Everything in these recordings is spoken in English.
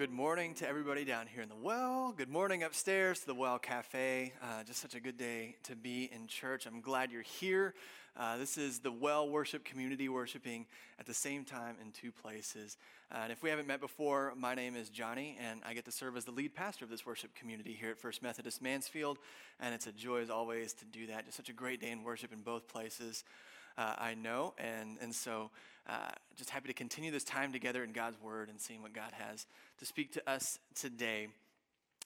good morning to everybody down here in the well. Good morning upstairs to the Well Cafe. Uh, just such a good day to be in church. I'm glad you're here. Uh, this is the Well Worship community worshiping at the same time in two places. Uh, and if we haven't met before, my name is Johnny, and I get to serve as the lead pastor of this worship community here at First Methodist Mansfield. And it's a joy, as always, to do that. Just such a great day in worship in both places uh, I know. And, and so uh, just happy to continue this time together in God's Word and seeing what God has to speak to us today.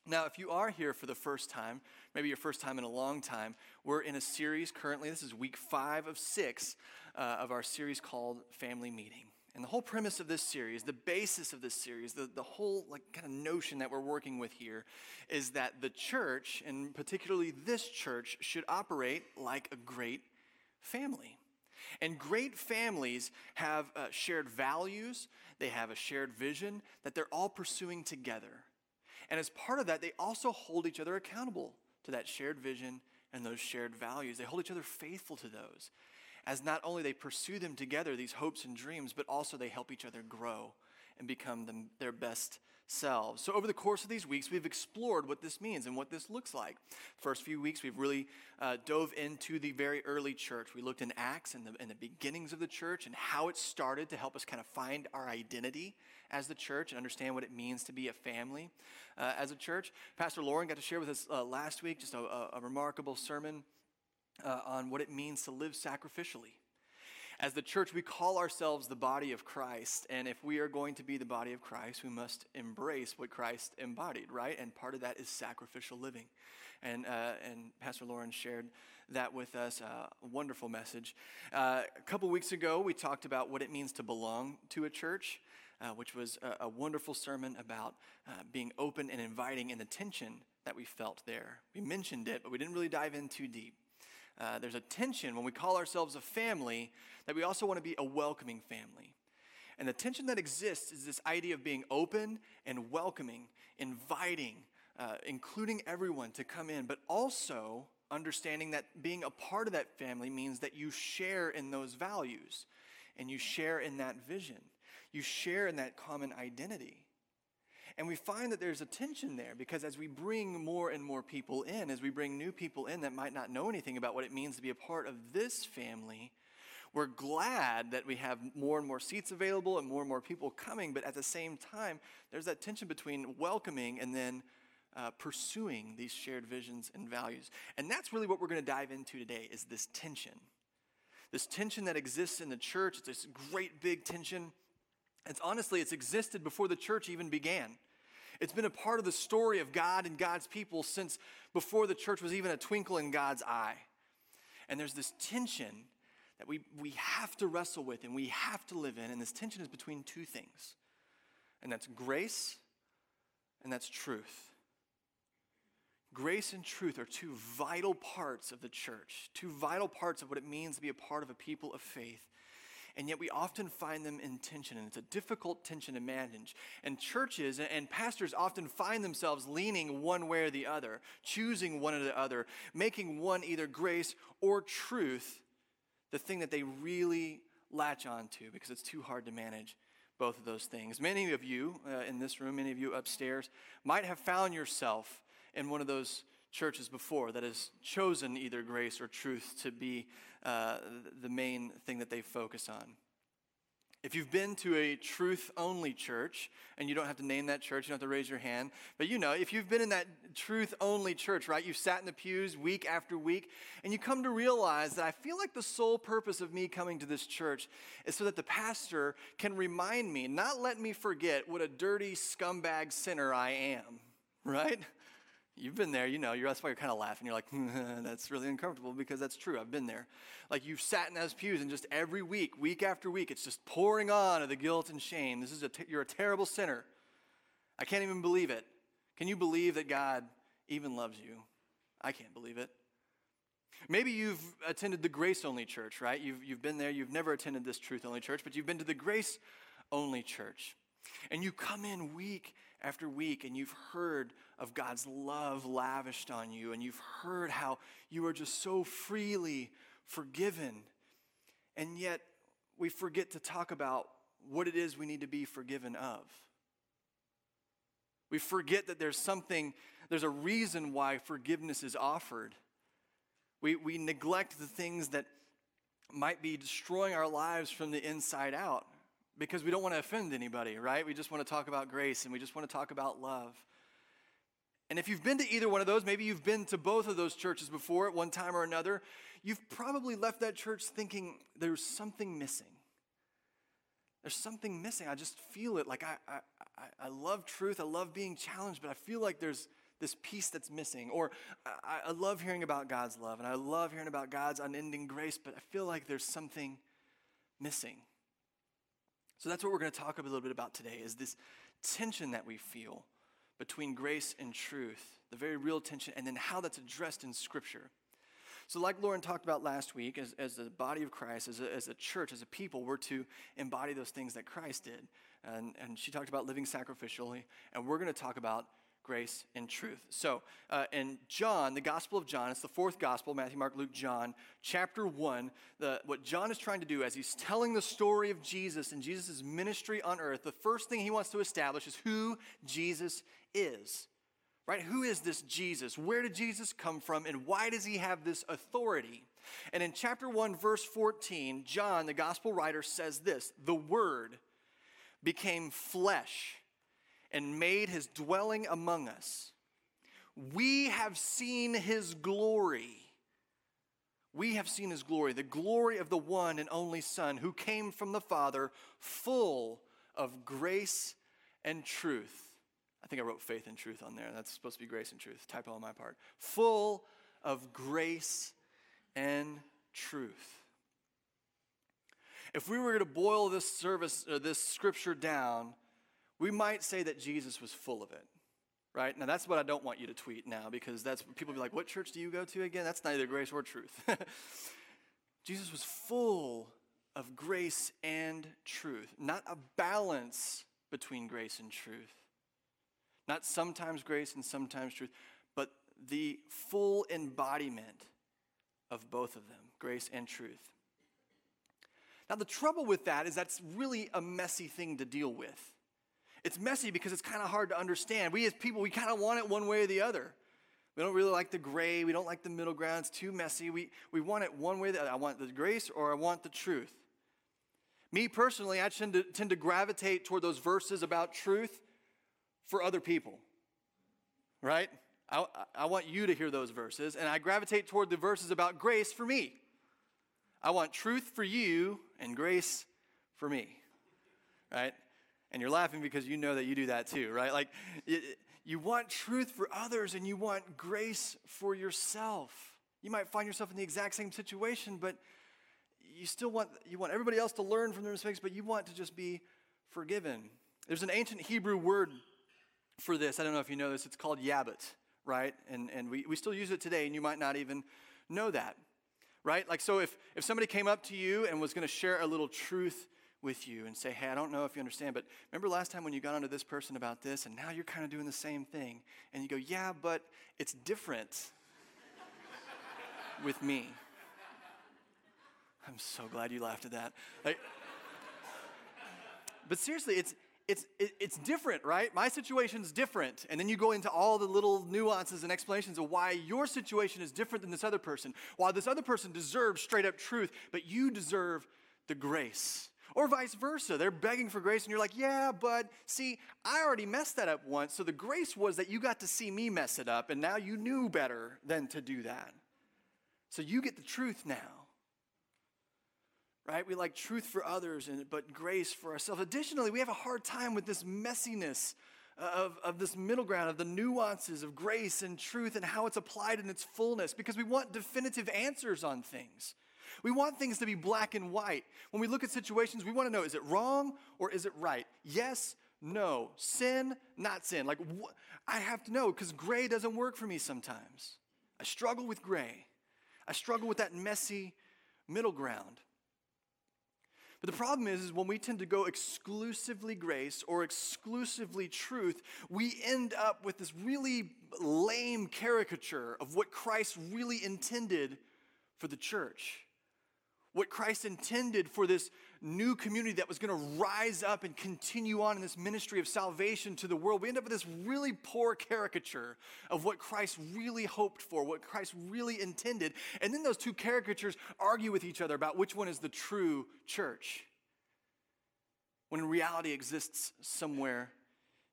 Now, if you are here for the first time, maybe your first time in a long time, we're in a series currently. This is week five of six uh, of our series called Family Meeting. And the whole premise of this series, the basis of this series, the, the whole like kind of notion that we're working with here is that the church, and particularly this church, should operate like a great family. And great families have uh, shared values, they have a shared vision that they're all pursuing together. And as part of that, they also hold each other accountable to that shared vision and those shared values. They hold each other faithful to those, as not only they pursue them together, these hopes and dreams, but also they help each other grow and become their best selves. So, over the course of these weeks, we've explored what this means and what this looks like. First few weeks, we've really uh, dove into the very early church. We looked in Acts and the, and the beginnings of the church and how it started to help us kind of find our identity as the church and understand what it means to be a family uh, as a church. Pastor Lauren got to share with us uh, last week just a, a, a remarkable sermon uh, on what it means to live sacrificially as the church, we call ourselves the body of Christ. And if we are going to be the body of Christ, we must embrace what Christ embodied, right? And part of that is sacrificial living. And, uh, and Pastor Lauren shared that with us, uh, a wonderful message. Uh, a couple weeks ago, we talked about what it means to belong to a church, uh, which was a, a, wonderful sermon about uh, being open and inviting and the tension that we felt there. We mentioned it, but we didn't really dive in too deep. Uh, there's a tension when we call ourselves a family that we also want to be a welcoming family. And the tension that exists is this idea of being open and welcoming, inviting, uh, including everyone to come in, but also understanding that being a part of that family means that you share in those values and you share in that vision. You share in that common identity. And we find that there's a tension there because as we bring more and more people in, as we bring new people in that might not know anything about what it means to be a part of this family, we're glad that we have more and more seats available and more and more people coming. But at the same time, there's that tension between welcoming and then uh, pursuing these shared visions and values. And that's really what we're going to dive into today is this tension. This tension that exists in the church, it's this great big tension it's honestly, it's existed before the church even began. It's been a part of the story of God and God's people since before the church was even a twinkle in God's eye. And there's this tension that we, we have to wrestle with and we have to live in. And this tension is between two things, and that's grace and that's truth. Grace and truth are two vital parts of the church, two vital parts of what it means to be a part of a people of faith and yet we often find them in tension, and it's a difficult tension to manage. And churches and pastors often find themselves leaning one way or the other, choosing one or the other, making one either grace or truth the thing that they really latch on to because it's too hard to manage both of those things. Many of you uh, in this room, many of you upstairs, might have found yourself in one of those churches before that has chosen either grace or truth to be uh, the main thing that they focus on. If you've been to a truth only church, and you don't have to name that church, you don't have to raise your hand, but you know, if you've been in that truth only church, right, you've sat in the pews week after week, and you come to realize that I feel like the sole purpose of me coming to this church is so that the pastor can remind me, not let me forget what a dirty scumbag sinner I am, right? You've been there, you know, you're, that's why you're kind of laughing. You're like, hmm, that's really uncomfortable because that's true. I've been there. Like you've sat in those pews and just every week, week after week, it's just pouring on of the guilt and shame. This is a you're a terrible sinner. I can't even believe it. Can you believe that God even loves you? I can't believe it. Maybe you've attended the grace only church, right? You've, you've been there. You've never attended this truth only church, but you've been to the grace only church. And you come in week after week and you've heard of God's love lavished on you, and you've heard how you are just so freely forgiven. And yet, we forget to talk about what it is we need to be forgiven of. We forget that there's something, there's a reason why forgiveness is offered. We, we neglect the things that might be destroying our lives from the inside out because we don't want to offend anybody, right? We just want to talk about grace and we just want to talk about love. And if you've been to either one of those, maybe you've been to both of those churches before at one time or another, you've probably left that church thinking there's something missing. There's something missing. I just feel it. Like I, I, I love truth. I love being challenged, but I feel like there's this piece that's missing. Or I, I love hearing about God's love and I love hearing about God's unending grace, but I feel like there's something missing. So that's what we're going to talk a little bit about today is this tension that we feel between grace and truth, the very real tension, and then how that's addressed in Scripture. So, like Lauren talked about last week, as, as the body of Christ, as a, as a church, as a people, we're to embody those things that Christ did. And, and she talked about living sacrificially, and we're going to talk about grace, and truth. So, uh, in John, the Gospel of John, it's the fourth Gospel Matthew, Mark, Luke, John, chapter 1. The, what John is trying to do as he's telling the story of Jesus and Jesus' ministry on earth, the first thing he wants to establish is who Jesus is. Right? Who is this Jesus? Where did Jesus come from? And why does he have this authority? And in chapter 1, verse 14, John, the gospel writer, says this The Word became flesh and made his dwelling among us. We have seen his glory. We have seen his glory, the glory of the one and only Son who came from the Father, full of grace and truth. I think I wrote faith and truth on there. That's supposed to be grace and truth. Typo on my part. Full of grace and truth. If we were to boil this service, or this scripture down we might say that Jesus was full of it, right? Now, that's what I don't want you to tweet now because that's people be like, what church do you go to again? That's neither grace or truth. Jesus was full of grace and truth, not a balance between grace and truth. Not sometimes grace and sometimes truth, but the full embodiment of both of them, grace and truth. Now, the trouble with that is that's really a messy thing to deal with it's messy because it's kind of hard to understand. We as people, we kind of want it one way or the other. We don't really like the gray. We don't like the middle ground. It's too messy. We, we want it one way or the other. I want the grace or I want the truth. Me personally, I tend to, tend to gravitate toward those verses about truth for other people, right? I, I want you to hear those verses, and I gravitate toward the verses about grace for me. I want truth for you and grace for me, right? And you're laughing because you know that you do that too, right? Like, you want truth for others and you want grace for yourself. You might find yourself in the exact same situation, but you still want you want everybody else to learn from their mistakes, but you want to just be forgiven. There's an ancient Hebrew word for this. I don't know if you know this. It's called yabut, right? And and we, we still use it today, and you might not even know that. Right? Like so if if somebody came up to you and was going to share a little truth with you and say, hey, I don't know if you understand, but remember last time when you got onto this person about this, and now you're kind of doing the same thing? And you go, yeah, but it's different with me. I'm so glad you laughed at that. Like, but seriously, it's, it's, it's different, right? My situation's different. And then you go into all the little nuances and explanations of why your situation is different than this other person. Why this other person deserves straight up truth, but you deserve the grace or vice versa. They're begging for grace, and you're like, yeah, but see, I already messed that up once. So the grace was that you got to see me mess it up, and now you knew better than to do that. So you get the truth now. Right? We like truth for others, and, but grace for ourselves. Additionally, we have a hard time with this messiness of, of this middle ground, of the nuances of grace and truth and how it's applied in its fullness, because we want definitive answers on things. We want things to be black and white. When we look at situations, we want to know is it wrong or is it right? Yes, no. Sin, not sin. Like, wh- I have to know because gray doesn't work for me sometimes. I struggle with gray, I struggle with that messy middle ground. But the problem is, is when we tend to go exclusively grace or exclusively truth, we end up with this really lame caricature of what Christ really intended for the church what Christ intended for this new community that was going to rise up and continue on in this ministry of salvation to the world. We end up with this really poor caricature of what Christ really hoped for, what Christ really intended. And then those two caricatures argue with each other about which one is the true church, when reality exists somewhere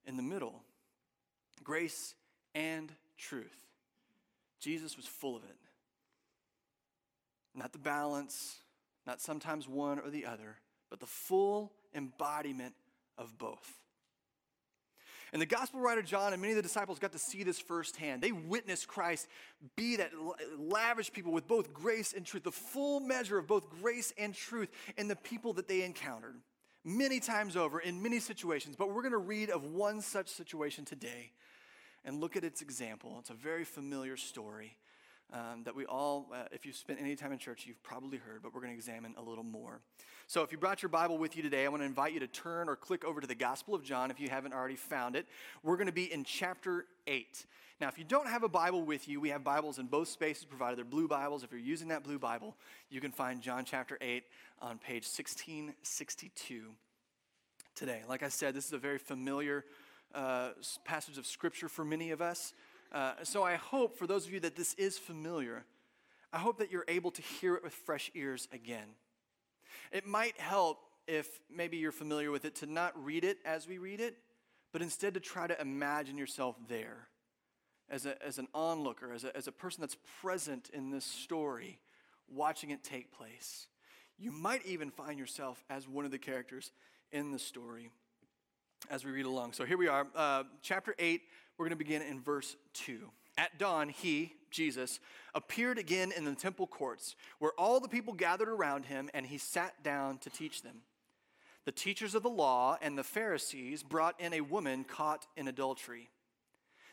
in the middle grace and truth. Jesus was full of it. Not the balance, not sometimes one or the other, but the full embodiment of both. And the gospel writer John and many of the disciples got to see this firsthand. They witnessed Christ be that lavish people with both grace and truth, the full measure of both grace and truth in the people that they encountered many times over in many situations. But we're going to read of one such situation today and look at its example. It's a very familiar story um, that we all, uh, if you've spent any time in church, you've probably heard, but we're going to examine a little more. So, if you brought your Bible with you today, I want to invite you to turn or click over to the Gospel of John if you haven't already found it. We're going to be in chapter 8. Now, if you don't have a Bible with you, we have Bibles in both spaces provided. They're blue Bibles. If you're using that blue Bible, you can find John chapter 8 on page 1662 today. Like I said, this is a very familiar uh, passage of Scripture for many of us. Uh, so I hope for those of you that this is familiar, I hope that you're able to hear it with fresh ears again. It might help if maybe you're familiar with it to not read it as we read it, but instead to try to imagine yourself there as, a, as an onlooker, as a, as a person that's present in this story, watching it take place. You might even find yourself as one of the characters in the story as we read along. So here we are, uh, chapter 8, we're going to begin in verse 2. At dawn, he, Jesus, appeared again in the temple courts, where all the people gathered around him, and he sat down to teach them. The teachers of the law and the Pharisees brought in a woman caught in adultery.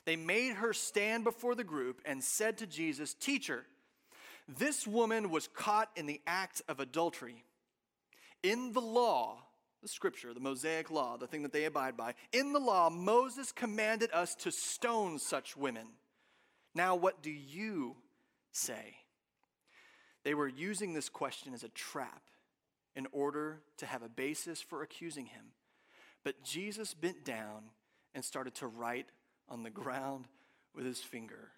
They made her stand before the group and said to Jesus, Teacher, this woman was caught in the act of adultery. In the law, the scripture, the Mosaic law, the thing that they abide by. In the law, Moses commanded us to stone such women. Now, what do you say? They were using this question as a trap in order to have a basis for accusing him. But Jesus bent down and started to write on the ground with his finger.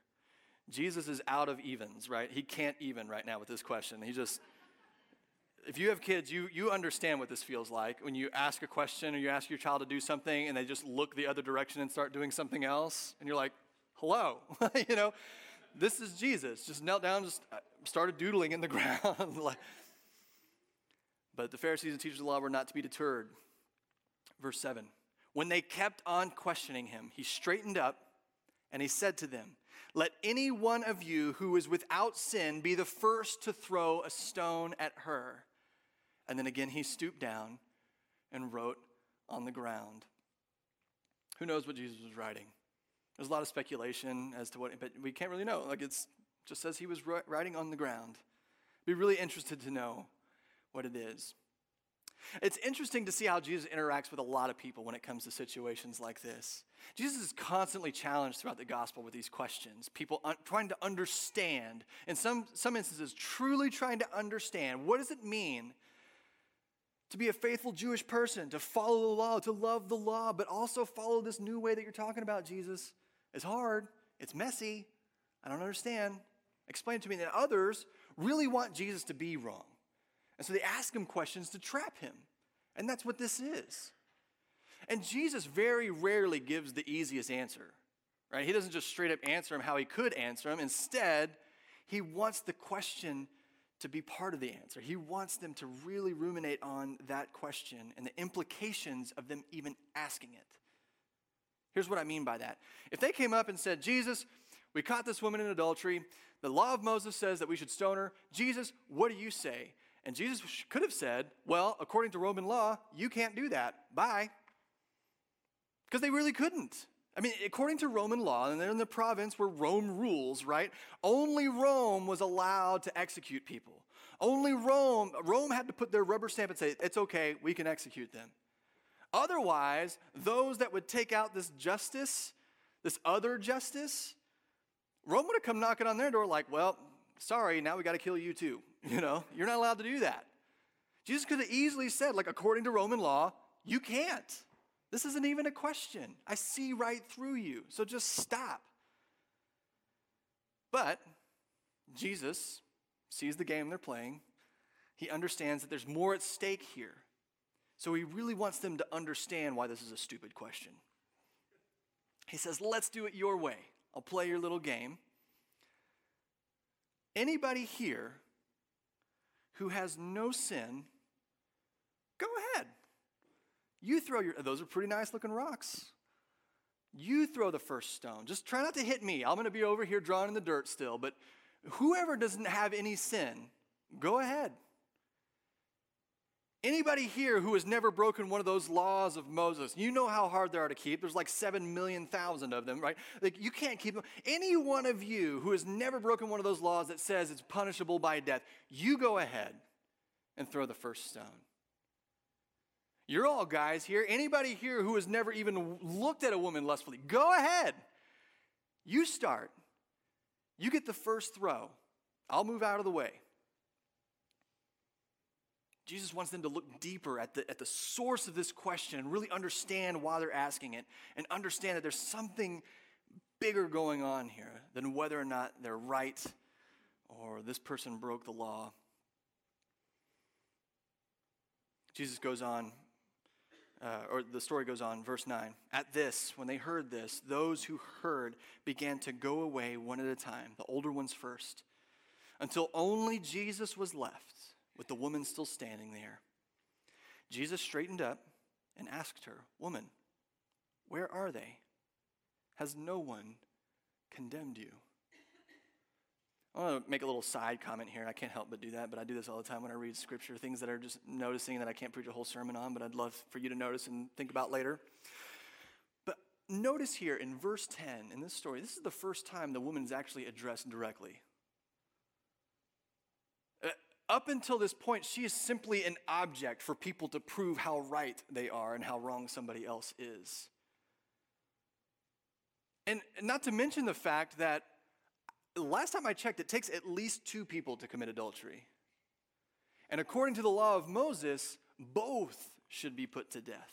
Jesus is out of evens, right? He can't even right now with this question. He just if you have kids, you, you understand what this feels like when you ask a question or you ask your child to do something and they just look the other direction and start doing something else. And you're like, hello. you know, this is Jesus. Just knelt down, just uh, started doodling in the ground. but the Pharisees and teachers of the law were not to be deterred. Verse 7 When they kept on questioning him, he straightened up and he said to them, Let any one of you who is without sin be the first to throw a stone at her. And then again, he stooped down and wrote on the ground. Who knows what Jesus was writing? There's a lot of speculation as to what, but we can't really know. Like it's just says he was writing on the ground. Be really interested to know what it is. It's interesting to see how Jesus interacts with a lot of people when it comes to situations like this. Jesus is constantly challenged throughout the gospel with these questions. People un- trying to understand, in some, some instances, truly trying to understand what does it mean to be a faithful Jewish person, to follow the law, to love the law, but also follow this new way that you're talking about, Jesus. It's hard, it's messy, I don't understand. Explain it to me. And others really want Jesus to be wrong. And so they ask him questions to trap him. And that's what this is. And Jesus very rarely gives the easiest answer, right? He doesn't just straight up answer him how he could answer him. Instead, he wants the question to be part of the answer. He wants them to really ruminate on that question and the implications of them even asking it. Here's what I mean by that. If they came up and said, Jesus, we caught this woman in adultery. The law of Moses says that we should stone her. Jesus, what do you say? And Jesus could have said, Well, according to Roman law, you can't do that. Bye. Because they really couldn't. I mean, according to Roman law, and they're in the province where Rome rules, right? Only Rome was allowed to execute people. Only Rome, Rome had to put their rubber stamp and say, it's okay, we can execute them. Otherwise, those that would take out this justice, this other justice, Rome would have come knocking on their door like, well, sorry, now we got to kill you too. You know, you're not allowed to do that. Jesus could have easily said, like, according to Roman law, you can't. This isn't even a question. I see right through you, so just stop. But Jesus sees the game they're playing. He understands that there's more at stake here. So he really wants them to understand why this is a stupid question. He says, Let's do it your way. I'll play your little game. Anybody here who has no sin, go ahead. You throw your, those are pretty nice looking rocks. You throw the first stone. Just try not to hit me. I'm going to be over here drawing in the dirt still. But whoever doesn't have any sin, go ahead. Anybody here who has never broken one of those laws of Moses, you know how hard they are to keep. There's like seven million thousand of them, right? Like you can't keep them. Any one of you who has never broken one of those laws that says it's punishable by death, you go ahead and throw the first stone. You're all guys here. Anybody here who has never even looked at a woman lustfully, go ahead. You start. You get the first throw. I'll move out of the way. Jesus wants them to look deeper at the, at the source of this question and really understand why they're asking it and understand that there's something bigger going on here than whether or not they're right or this person broke the law. Jesus goes on, uh, or the story goes on, verse 9. At this, when they heard this, those who heard began to go away one at a time, the older ones first, until only Jesus was left with the woman still standing there. Jesus straightened up and asked her, Woman, where are they? Has no one condemned you? I want to make a little side comment here. I can't help but do that, but I do this all the time when I read scripture, things that are just noticing that I can't preach a whole sermon on, but I'd love for you to notice and think about later. But notice here in verse 10 in this story, this is the first time the woman is actually addressed directly. Uh, up until this point, she is simply an object for people to prove how right they are and how wrong somebody else is. And not to mention the fact that last time I checked, it takes at least two people to commit adultery. And according to the law of Moses, both should be put to death.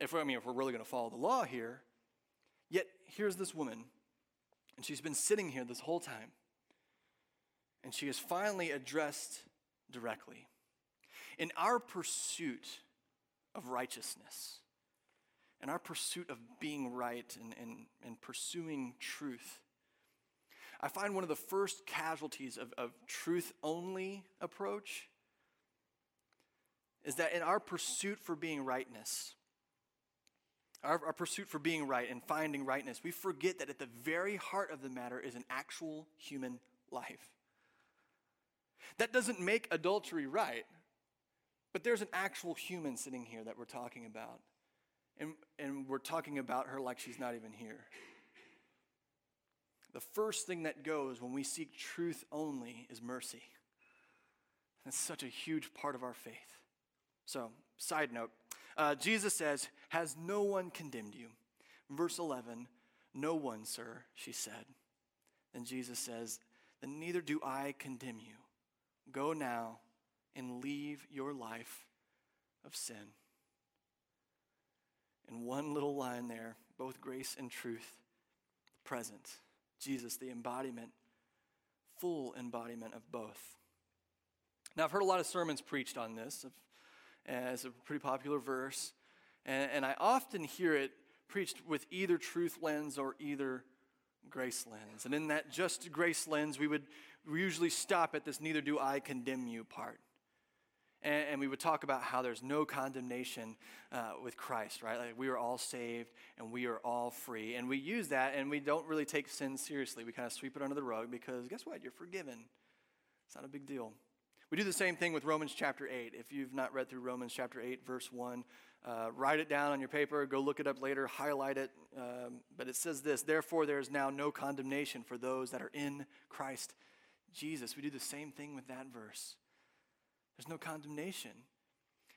If, I mean, if we're really going to follow the law here, yet here's this woman, and she's been sitting here this whole time. And she is finally addressed directly. In our pursuit of righteousness, in our pursuit of being right and, and, and pursuing truth, I find one of the first casualties of, of truth only approach is that in our pursuit for being rightness, our, our, pursuit for being right and finding rightness, we forget that at the very heart of the matter is an actual human life. That doesn't make adultery right, but there's an actual human sitting here that we're talking about. And, and we're talking about her like she's not even here. The first thing that goes when we seek truth only is mercy. That's such a huge part of our faith. So, side note uh, Jesus says, Has no one condemned you? Verse 11, No one, sir, she said. Then Jesus says, Then neither do I condemn you. Go now and leave your life of sin. In one little line there, both grace and truth present. Jesus, the embodiment, full embodiment of both. Now, I've heard a lot of sermons preached on this, as a pretty popular verse, and, and I often hear it preached with either truth lens or either grace lens. And in that just grace lens, we would we usually stop at this neither do I condemn you part. And, and we would talk about how there's no condemnation uh, with Christ, right? Like we are all saved and we are all free. And we use that and we don't really take sin seriously. We kind of sweep it under the rug because guess what? You're forgiven. It's not a big deal. We do the same thing with Romans chapter 8. If you've not read through Romans chapter 8, verse 1, uh, write it down on your paper, go look it up later, highlight it. Um, but it says this Therefore, there is now no condemnation for those that are in Christ Jesus. We do the same thing with that verse. There's no condemnation.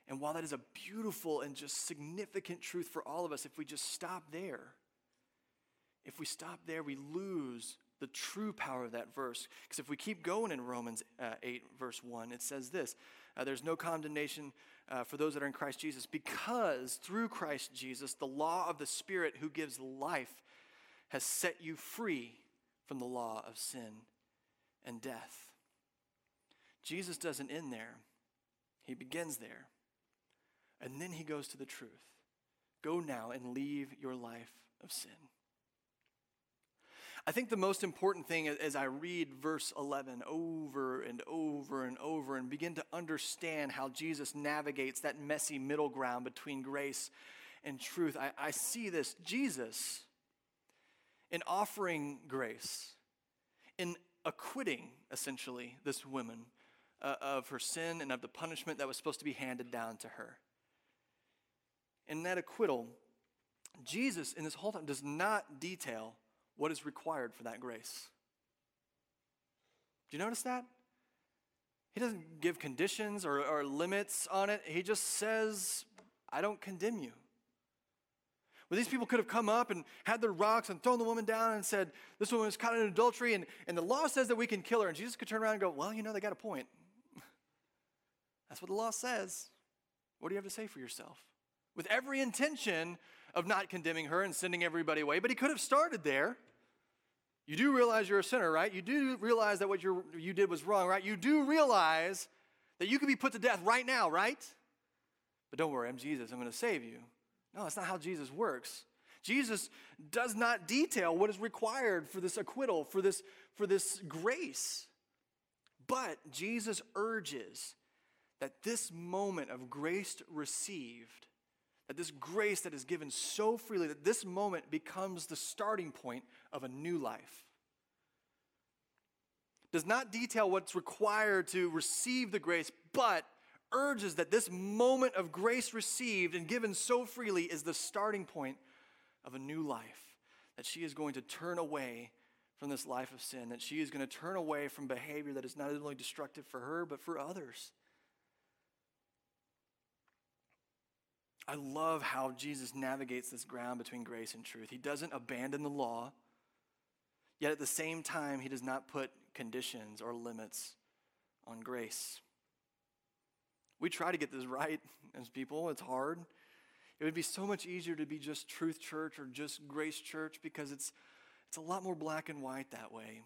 And while that is a beautiful and just significant truth for all of us, if we just stop there, if we stop there, we lose the true power of that verse. Because if we keep going in Romans uh, 8, verse 1, it says this Uh, there's no condemnation uh, for those that are in Christ Jesus because through Christ Jesus, the law of the Spirit who gives life has set you free from the law of sin and death. Jesus doesn't end there, he begins there. And then he goes to the truth. Go now and leave your life of sin. I think the most important thing as I read verse 11 over and over and over and begin to understand how Jesus navigates that messy middle ground between grace and truth, I, I see this. Jesus, in offering grace, in acquitting essentially this woman uh, of her sin and of the punishment that was supposed to be handed down to her. In that acquittal, Jesus, in this whole time, does not detail what is required for that grace. Do you notice that? He doesn't give conditions or, or limits on it. He just says, I don't condemn you. Well, these people could have come up and had their rocks and thrown the woman down and said, This woman was caught in adultery, and, and the law says that we can kill her. And Jesus could turn around and go, Well, you know, they got a point. That's what the law says. What do you have to say for yourself? With every intention of not condemning her and sending everybody away, but he could have started there. You do realize you're a sinner, right? You do realize that what you you did was wrong, right? You do realize that you could be put to death right now, right? But don't worry, I'm Jesus. I'm going to save you. No, that's not how Jesus works. Jesus does not detail what is required for this acquittal, for this, for this grace. But Jesus urges that this moment of grace received that this grace that is given so freely, that this moment becomes the starting point of a new life. Does not detail what's required to receive the grace, but urges that this moment of grace received and given so freely is the starting point of a new life. That she is going to turn away from this life of sin, that she is going to turn away from behavior that is not only destructive for her, but for others. I love how Jesus navigates this ground between grace and truth. He doesn't abandon the law, yet at the same time, he does not put conditions or limits on grace. We try to get this right as people, it's hard. It would be so much easier to be just truth church or just grace church because it's, it's a lot more black and white that way.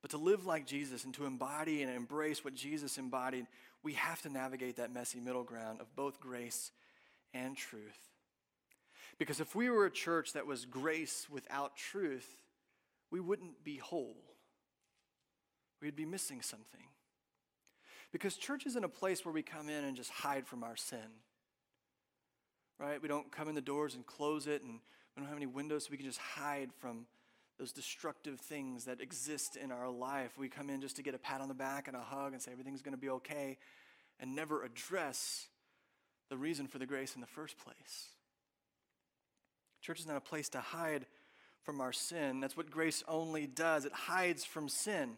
But to live like Jesus and to embody and embrace what Jesus embodied, we have to navigate that messy middle ground of both grace and truth. Because if we were a church that was grace without truth, we wouldn't be whole. We'd be missing something. Because church isn't a place where we come in and just hide from our sin. Right? We don't come in the doors and close it, and we don't have any windows so we can just hide from those destructive things that exist in our life. We come in just to get a pat on the back and a hug and say everything's going to be okay and never address the reason for the grace in the first place. Church is not a place to hide from our sin. That's what grace only does, it hides from sin.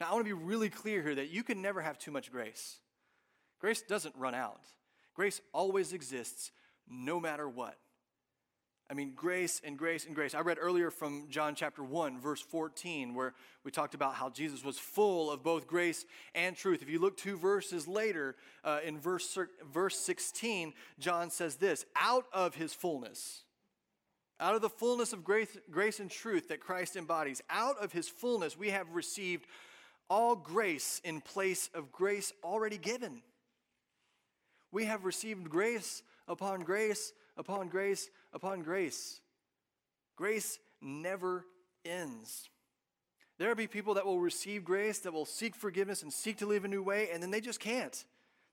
Now, I want to be really clear here that you can never have too much grace. Grace doesn't run out, grace always exists no matter what. I mean, grace and grace and grace. I read earlier from John chapter 1, verse 14, where we talked about how Jesus was full of both grace and truth. If you look two verses later, uh, in verse, verse 16, John says this out of his fullness, out of the fullness of grace, grace and truth that Christ embodies, out of his fullness, we have received all grace in place of grace already given. We have received grace upon grace upon grace upon grace. Grace never ends. There will be people that will receive grace, that will seek forgiveness and seek to live a new way, and then they just can't.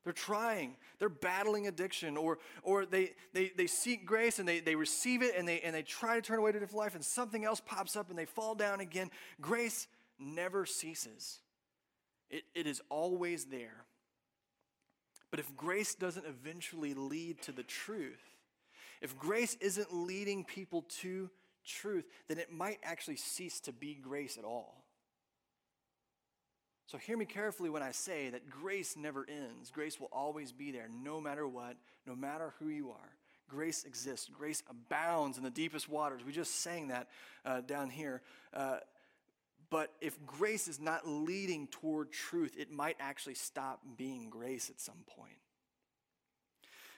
They're trying. They're battling addiction, or, or they, they, they seek grace and they, they receive it and they, and they try to turn away to a different life, and something else pops up and they fall down again. Grace never ceases, it, it is always there. But if grace doesn't eventually lead to the truth, if grace isn't leading people to truth, then it might actually cease to be grace at all. So hear me carefully when I say that grace never ends. Grace will always be there no matter what, no matter who you are. Grace exists. Grace abounds in the deepest waters. We just sang that uh, down here. Uh, But if grace is not leading toward truth, it might actually stop being grace at some point.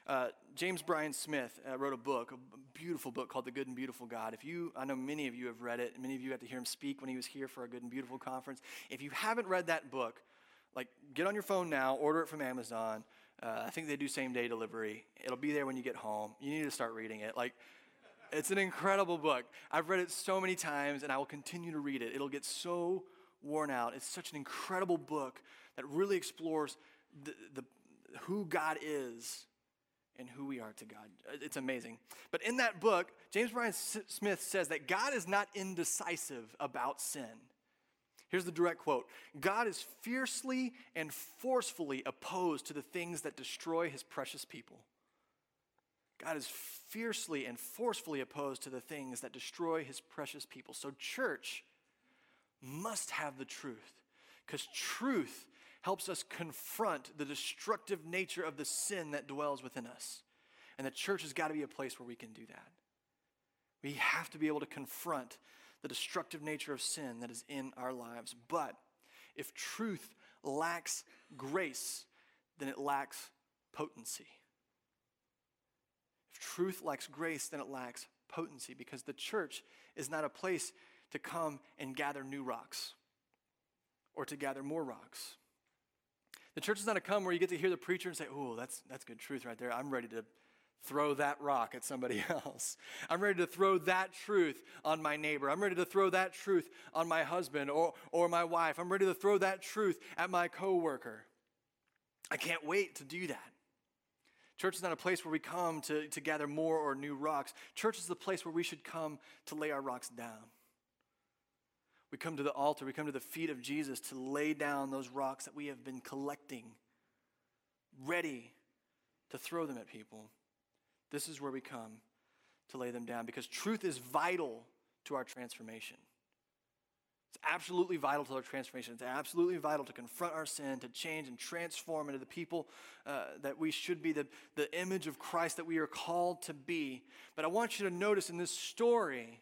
Uh, James Bryan Smith uh, wrote a book, a beautiful book called The Good and Beautiful God. If you, I know many of you have read it. Many of you got to hear him speak when he was here for a Good and Beautiful conference. If you haven't read that book, like get on your phone now, order it from Amazon. Uh, I think they do same day delivery. It'll be there when you get home. You need to start reading it. Like, it's an incredible book. I've read it so many times, and I will continue to read it. It'll get so worn out. It's such an incredible book that really explores the, the who God is and who we are to God. Uh, it's amazing. But in that book, James Bryan Smith says that God is not indecisive about sin. Here's the direct quote God is fiercely and forcefully opposed to the things that destroy his precious people. God is fiercely and forcefully opposed to the things that destroy his precious people. So, church must have the truth because truth helps us confront the destructive nature of the sin that dwells within us. And the church has got to be a place where we can do that. We have to be able to confront the destructive nature of sin that is in our lives. But if truth lacks grace, then it lacks potency. If truth lacks grace, then it lacks potency because the church is not a place to come and gather new rocks or to gather more rocks. The church is not a come where you get to hear the preacher and say, Oh, that's, that's good truth right there. I'm ready to throw that rock at somebody else. I'm ready to throw that truth on my neighbor. I'm ready to throw that truth on my husband or, or my wife. I'm ready to throw that truth at my coworker. I can't wait to do that. Church is not a place where we come to, to gather more or new rocks. Church is the place where we should come to lay our rocks down. We come to the altar, we come to the feet of Jesus to lay down those rocks that we have been collecting, ready to throw them at people. This is where we come to lay them down because truth is vital to our transformation. It's absolutely vital to our transformation. It's absolutely vital to confront our sin, to change and transform into the people uh, that we should be, the, the image of Christ that we are called to be. But I want you to notice in this story,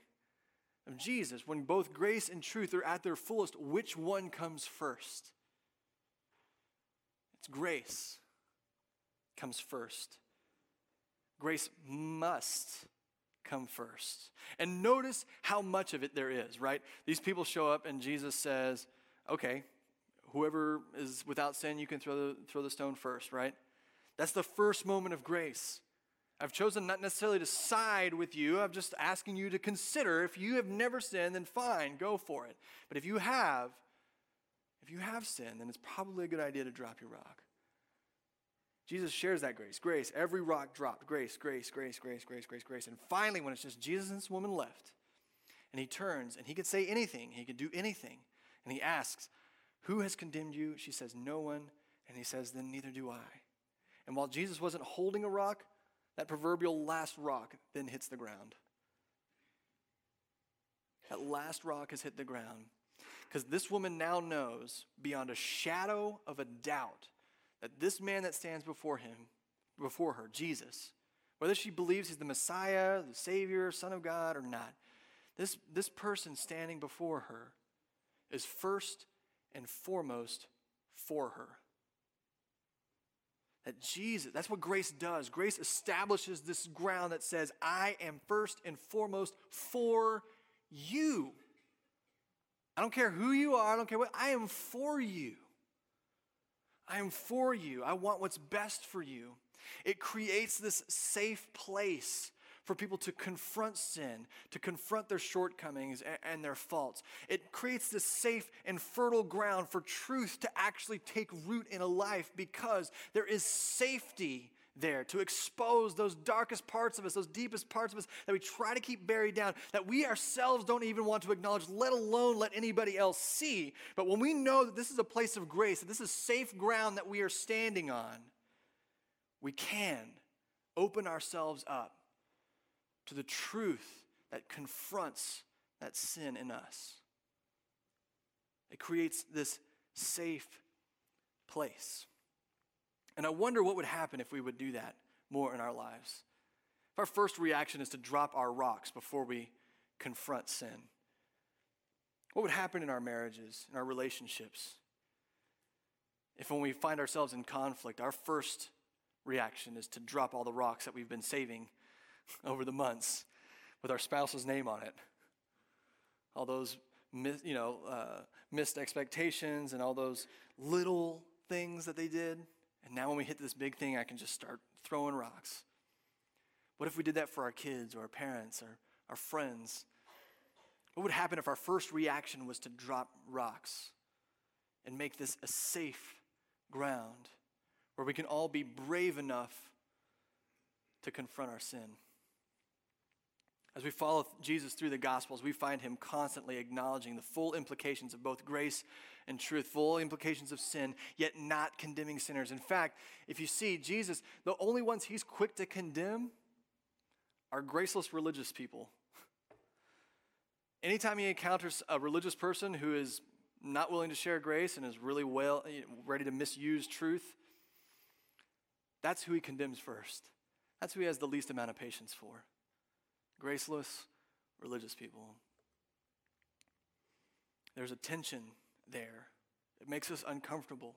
of Jesus, when both grace and truth are at their fullest, which one comes first? It's grace comes first. Grace must come first. And notice how much of it there is, right? These people show up and Jesus says, okay, whoever is without sin, you can throw the, throw the stone first, right? That's the first moment of grace. I've chosen not necessarily to side with you. I'm just asking you to consider if you have never sinned, then fine, go for it. But if you have, if you have sinned, then it's probably a good idea to drop your rock. Jesus shares that grace. Grace, every rock dropped. Grace, grace, grace, grace, grace, grace, grace. And finally, when it's just Jesus and this woman left, and he turns and he could say anything, he could do anything, and he asks, Who has condemned you? She says, No one. And he says, Then neither do I. And while Jesus wasn't holding a rock, that proverbial last rock then hits the ground. That last rock has hit the ground. Because this woman now knows beyond a shadow of a doubt that this man that stands before him, before her, Jesus, whether she believes he's the Messiah, the Savior, Son of God, or not, this, this person standing before her is first and foremost for her that Jesus, that's what grace does. Grace establishes this ground that says, I am first and foremost for you. I don't care who you are, I don't care what, I am for you. I am for you. I want what's best for you. It creates this safe place for people to confront sin, to confront their shortcomings and, and, their faults. It creates this safe and fertile ground for truth to actually take root in a life because there is safety there to expose those darkest parts of us, those deepest parts of us that we try to keep buried down, that we ourselves don't even want to acknowledge, let alone let anybody else see. But when we know that this is a place of grace, that this is safe ground that we are standing on, we can open ourselves up to the truth that confronts that sin in us. It creates this safe place. And I wonder what would happen if we would do that more in our lives. If our first reaction is to drop our rocks before we confront sin, What would happen in our marriages, in our relationships, if when we find ourselves in conflict, our first reaction is to drop all the rocks that we've been saving over the months with our spouse's name on it? All those you know, uh, missed expectations and all those little things that they did. And now when we hit this big thing, I can just start throwing rocks. What if we did that for our kids or our parents or our friends? What would happen if our first reaction was to drop rocks and make this a safe ground where we can all be brave enough to confront our sin? As we follow Jesus through the Gospels, we find him constantly acknowledging the full implications of both grace and truth, full implications of sin, yet not condemning sinners. In fact, if you see Jesus, the only ones he's quick to condemn are graceless religious people. Anytime he encounters a religious person who is not willing to share grace and is really well ready to misuse truth, that's who he condemns first. That's who he has the least amount of patience for graceless religious people. There's a tension there. It makes us uncomfortable.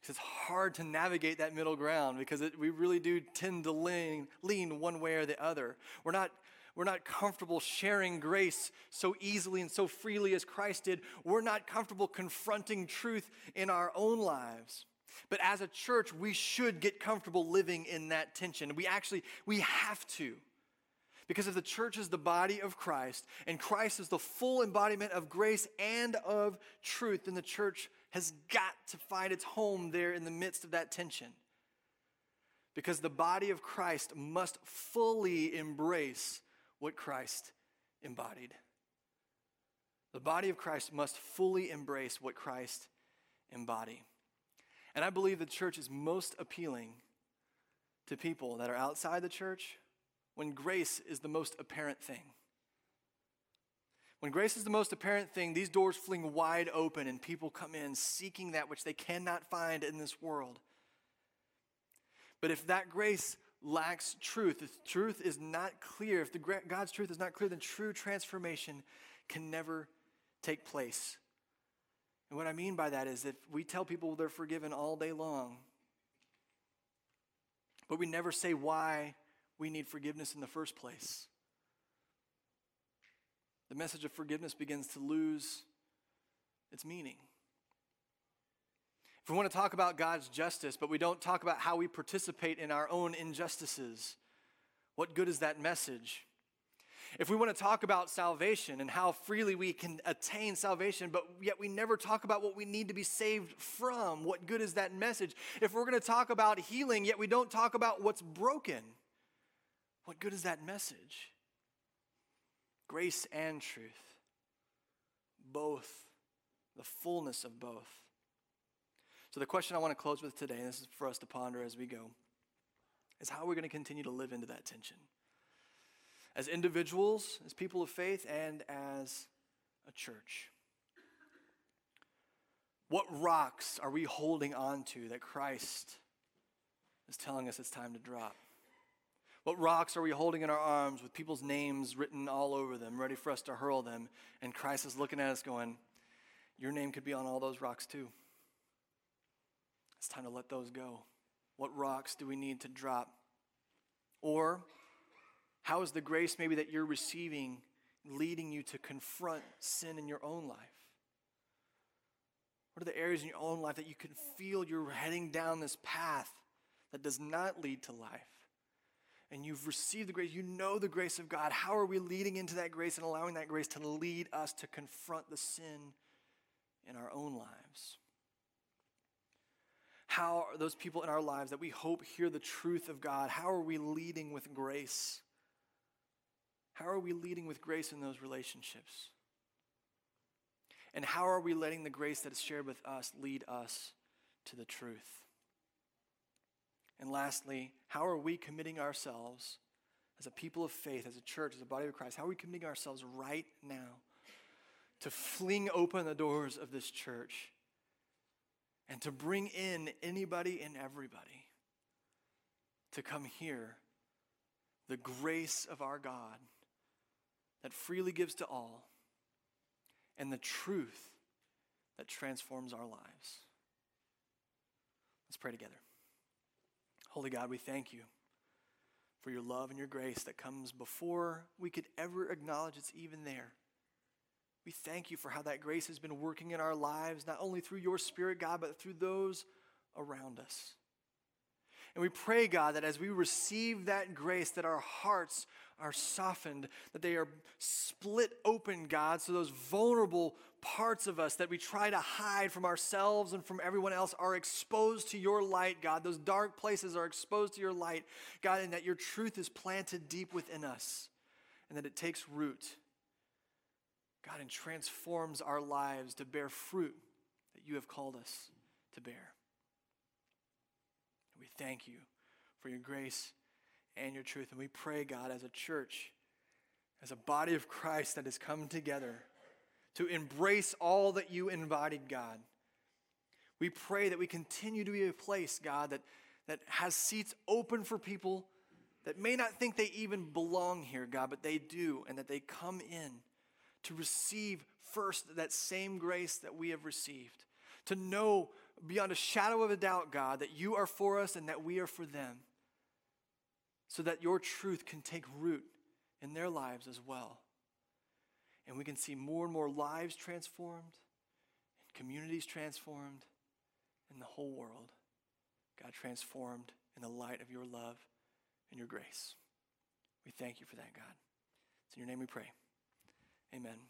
Because it's hard to navigate that middle ground because it, we really do tend to lean, lean one way or the other. We're not, we're not comfortable sharing grace so easily and so freely as Christ did. We're not comfortable confronting truth in our own lives. But as a church, we should get comfortable living in that tension. We actually, we have to. Because if the church is the body of Christ and Christ is the full embodiment of grace and of truth, then the church has got to find its home there in the midst of that tension. Because the body of Christ must fully embrace what Christ embodied. The body of Christ must fully embrace what Christ embodied. And I believe the church is most appealing to people that are outside the church when grace is the most apparent thing. When grace is the most apparent thing, these doors fling wide open and people come in seeking that which they cannot find in this world. But if that grace lacks truth, if truth is not clear, if the, God's truth is not clear, then true transformation can never take place. And what I mean by that is if we tell people they're forgiven all day long, but we never say why we need forgiveness in the first place. The message of forgiveness begins to lose its meaning. If we want to talk about God's justice, but we don't talk about how we participate in our own injustices, what good is that message? If we want to talk about salvation and how freely we can attain salvation, but yet we never talk about what we need to be saved from, what good is that message? If we're going to talk about healing, yet we don't talk about what's broken, what good is that message? Grace and truth. Both. The fullness of both. So, the question I want to close with today, and this is for us to ponder as we go, is how we're we going to continue to live into that tension? As individuals, as people of faith, and as a church. What rocks are we holding on to that Christ is telling us it's time to drop? What rocks are we holding in our arms with people's names written all over them, ready for us to hurl them? And Christ is looking at us going, Your name could be on all those rocks too. It's time to let those go. What rocks do we need to drop? Or, how is the grace maybe that you're receiving leading you to confront sin in your own life? What are the areas in your own life that you can feel you're heading down this path that does not lead to life? And you've received the grace, you know the grace of God. How are we leading into that grace and allowing that grace to lead us to confront the sin in our own lives? How are those people in our lives that we hope hear the truth of God, how are we leading with grace? How are we leading with grace in those relationships? And how are we letting the grace that is shared with us lead us to the truth? And lastly, how are we committing ourselves as a people of faith, as a church, as a body of Christ? How are we committing ourselves right now to fling open the doors of this church and to bring in anybody and everybody to come hear the grace of our God that freely gives to all, and the truth that transforms our lives. Let's pray together. Holy God, we thank you for your love and your grace that comes before we could ever acknowledge it's even there. We thank you for how that grace has been working in our lives, not only through your Spirit, God, but through those around us. And we pray, God, that as we receive that grace, that our hearts are softened, that they are split open, God, so those vulnerable parts of us that we try to hide from ourselves and from everyone else are exposed to your light, God. Those dark places are exposed to your light, God, and that your truth is planted deep within us and that it takes root, God, and transforms our lives to bear fruit that you have called us to bear. We thank you for your grace and your truth. And we pray, God, as a church, as a body of Christ that has come together to embrace all that you embodied, God. We pray that we continue to be a place, God, that, that has seats open for people that may not think they even belong here, God, but they do, and that they come in to receive first that same grace that we have received, to know beyond a shadow of a doubt, God, that you are for us and that we are for them, so that your truth can take root in their lives as well. And we can see more and more lives transformed, and communities transformed, and the whole world, God, transformed in the light of your love and your grace. We thank you for that, God. It's in your name we pray. Amen.